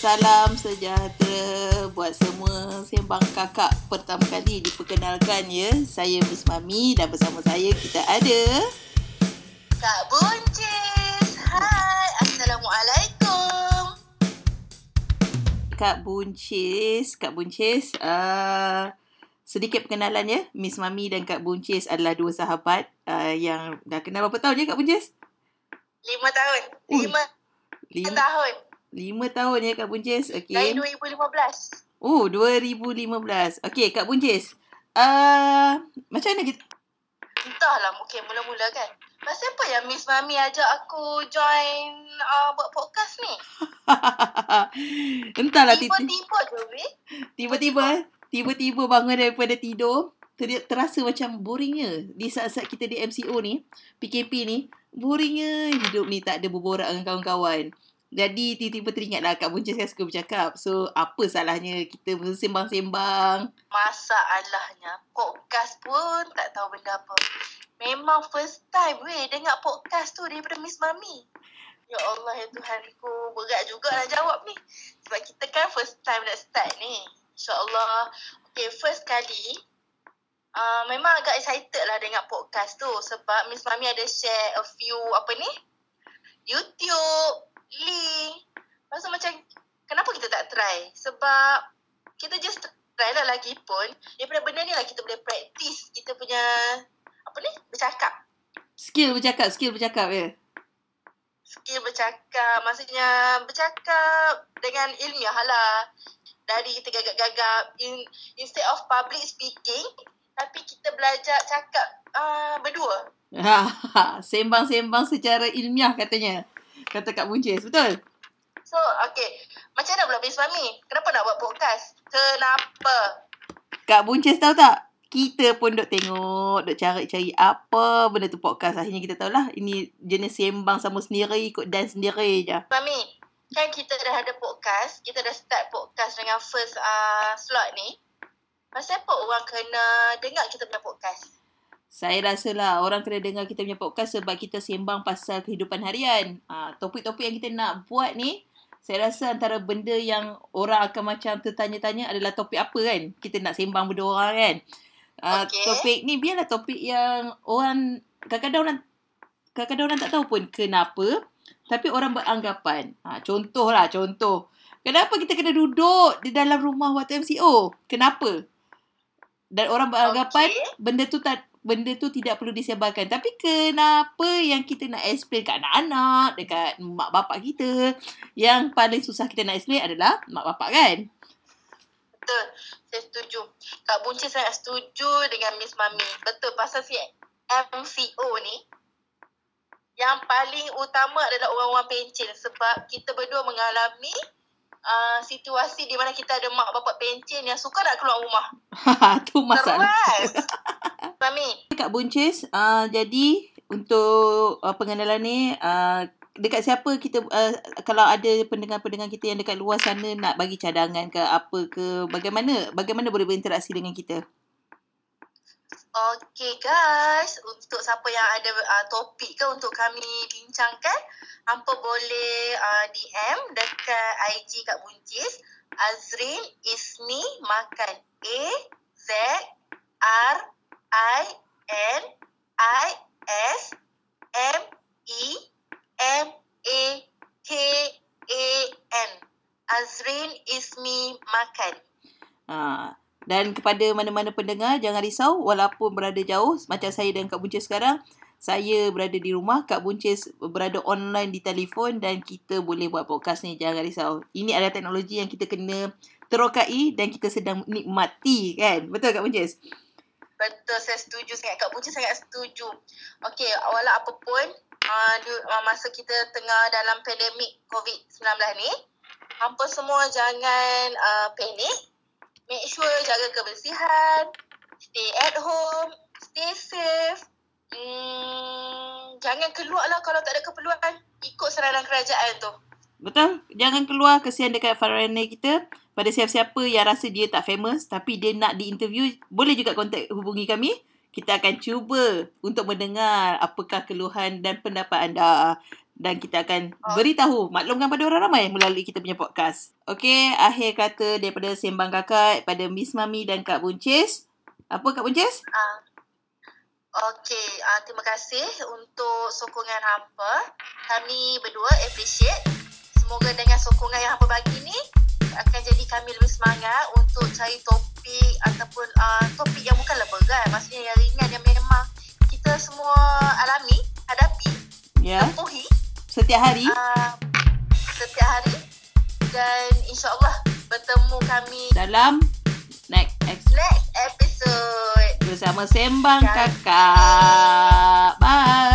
Salam sejahtera buat semua sembang kakak pertama kali diperkenalkan ya. Saya Miss Mami dan bersama saya kita ada Kak Buncis. Hai, Assalamualaikum. Kak Buncis. Kak Buncis, uh, sedikit perkenalan ya. Miss Mami dan Kak Buncis adalah dua sahabat uh, yang dah kenal berapa tahun ya Kak Buncis? Lima tahun. Ui, Lima, Lima, tahun. Lima tahun ya Kak Buncis. Dari Okey. 2015. Oh, 2015. Okey, Kak Buncis. Uh, macam mana kita... Entahlah mungkin mula-mula kan. Pasal apa yang Miss Mami ajak aku join uh, buat podcast ni? Entahlah, tiba- Tiba-tiba je, weh. tiba-tiba eh, tiba-tiba bangun daripada tidur, ter- terasa macam boringnya di saat-saat kita di MCO ni, PKP ni, boringnya hidup ni tak ada berborak dengan kawan-kawan. Jadi tiba-tiba teringatlah Kak Buncis kan suka bercakap. So apa salahnya kita bersembang-sembang. Masalahnya podcast pun tak tahu benda apa. Memang first time weh dengar podcast tu daripada Miss Mami. Ya Allah ya Tuhanku, berat juga nak jawab ni. Sebab kita kan first time nak start ni. InsyaAllah. Okay, first kali uh, memang agak excited lah dengar podcast tu. Sebab Miss Mami ada share a few apa ni? YouTube, Lepas tu macam kenapa kita tak try? Sebab kita just try lah lagi pun. Daripada benda ni lah kita boleh practice kita punya apa ni? Bercakap. Skill bercakap, skill bercakap ya. skill bercakap. Maksudnya bercakap dengan ilmiah lah. Dari kita gagap-gagap in, instead of public speaking tapi kita belajar cakap uh, berdua. Sembang-sembang secara ilmiah katanya. Kata Kak Buncis, betul? so okay macam mana pula Miss Mami kenapa nak buat podcast kenapa Kak Buncis tahu tak? Kita pun duk tengok, duk cari-cari apa benda tu podcast. Akhirnya kita tahulah ini jenis sembang sama sendiri, ikut dan sendiri je. Mami, kan kita dah ada podcast, kita dah start podcast dengan first uh, slot ni. Pasal apa orang kena dengar kita punya podcast? Saya rasa lah orang kena dengar kita punya podcast sebab kita sembang pasal kehidupan harian. Ha, topik-topik yang kita nak buat ni, saya rasa antara benda yang orang akan macam tertanya-tanya adalah topik apa kan? Kita nak sembang berdua orang kan? Uh, Okey. Topik ni biarlah topik yang orang, kadang-kadang orang, kadang-kadang orang tak tahu pun kenapa, tapi orang beranggapan. Ha, contoh lah, contoh. Kenapa kita kena duduk di dalam rumah waktu MCO? Kenapa? Dan orang beranggapan Okey. benda tu tak benda tu tidak perlu disebarkan. Tapi kenapa yang kita nak explain kat anak-anak, dekat mak bapak kita, yang paling susah kita nak explain adalah mak bapak kan? Betul. Saya setuju. Kak Bunci sangat setuju dengan Miss Mami. Betul. Pasal si MCO ni, yang paling utama adalah orang-orang pencil. Sebab kita berdua mengalami uh, situasi di mana kita ada mak bapak pencil yang suka nak keluar rumah. tu masalah. Mami, Kak Buncis, uh, jadi untuk uh, pengenalan ni, uh, dekat siapa kita, uh, kalau ada pendengar-pendengar kita yang dekat luar sana nak bagi cadangan ke apa ke, bagaimana bagaimana boleh berinteraksi dengan kita? Okay guys, untuk siapa yang ada uh, topik ke untuk kami bincangkan, hampa boleh uh, DM dekat IG Kak Buncis, Azrin Ismi Makan. A Z Ismi Makan. Ha. Dan kepada mana-mana pendengar, jangan risau walaupun berada jauh macam saya dan Kak Buncis sekarang, saya berada di rumah, Kak Buncis berada online di telefon dan kita boleh buat podcast ni. Jangan risau. Ini adalah teknologi yang kita kena terokai dan kita sedang nikmati kan. Betul Kak Buncis? Betul, saya setuju sangat. Kak Puji sangat setuju. Okey, walau apa pun, uh, du- uh, masa kita tengah dalam pandemik COVID-19 ni, hampa semua jangan uh, panik. Make sure jaga kebersihan, stay at home, stay safe. Hmm, jangan keluar lah kalau tak ada keperluan. Ikut saranan kerajaan tu. Betul? Jangan keluar kesian dekat Farane kita. Pada siapa-siapa yang rasa dia tak famous tapi dia nak di-interview, boleh juga kontak hubungi kami. Kita akan cuba untuk mendengar apakah keluhan dan pendapat anda. Dan kita akan Oh. beritahu maklumkan pada orang ramai melalui kita punya podcast. Okey, akhir kata daripada sembang kakak pada Miss Mami dan Kak Buncis. Apa Kak Buncis? Ah. Okey, ah, terima kasih untuk sokongan hampa. Kami berdua appreciate. Semoga dengan sokongan yang hampa bagi ni akan jadi kami lebih semangat untuk cari topik ataupun ah, topik yang bukanlah berat. Maksudnya yang ringan yang memang kita semua alami, hadapi, Ya, tempuhi setiap hari. ah, setiap hari. Dan insyaAllah bertemu kami dalam next ex- next episode. bersama Sembang. Kakak. Bye.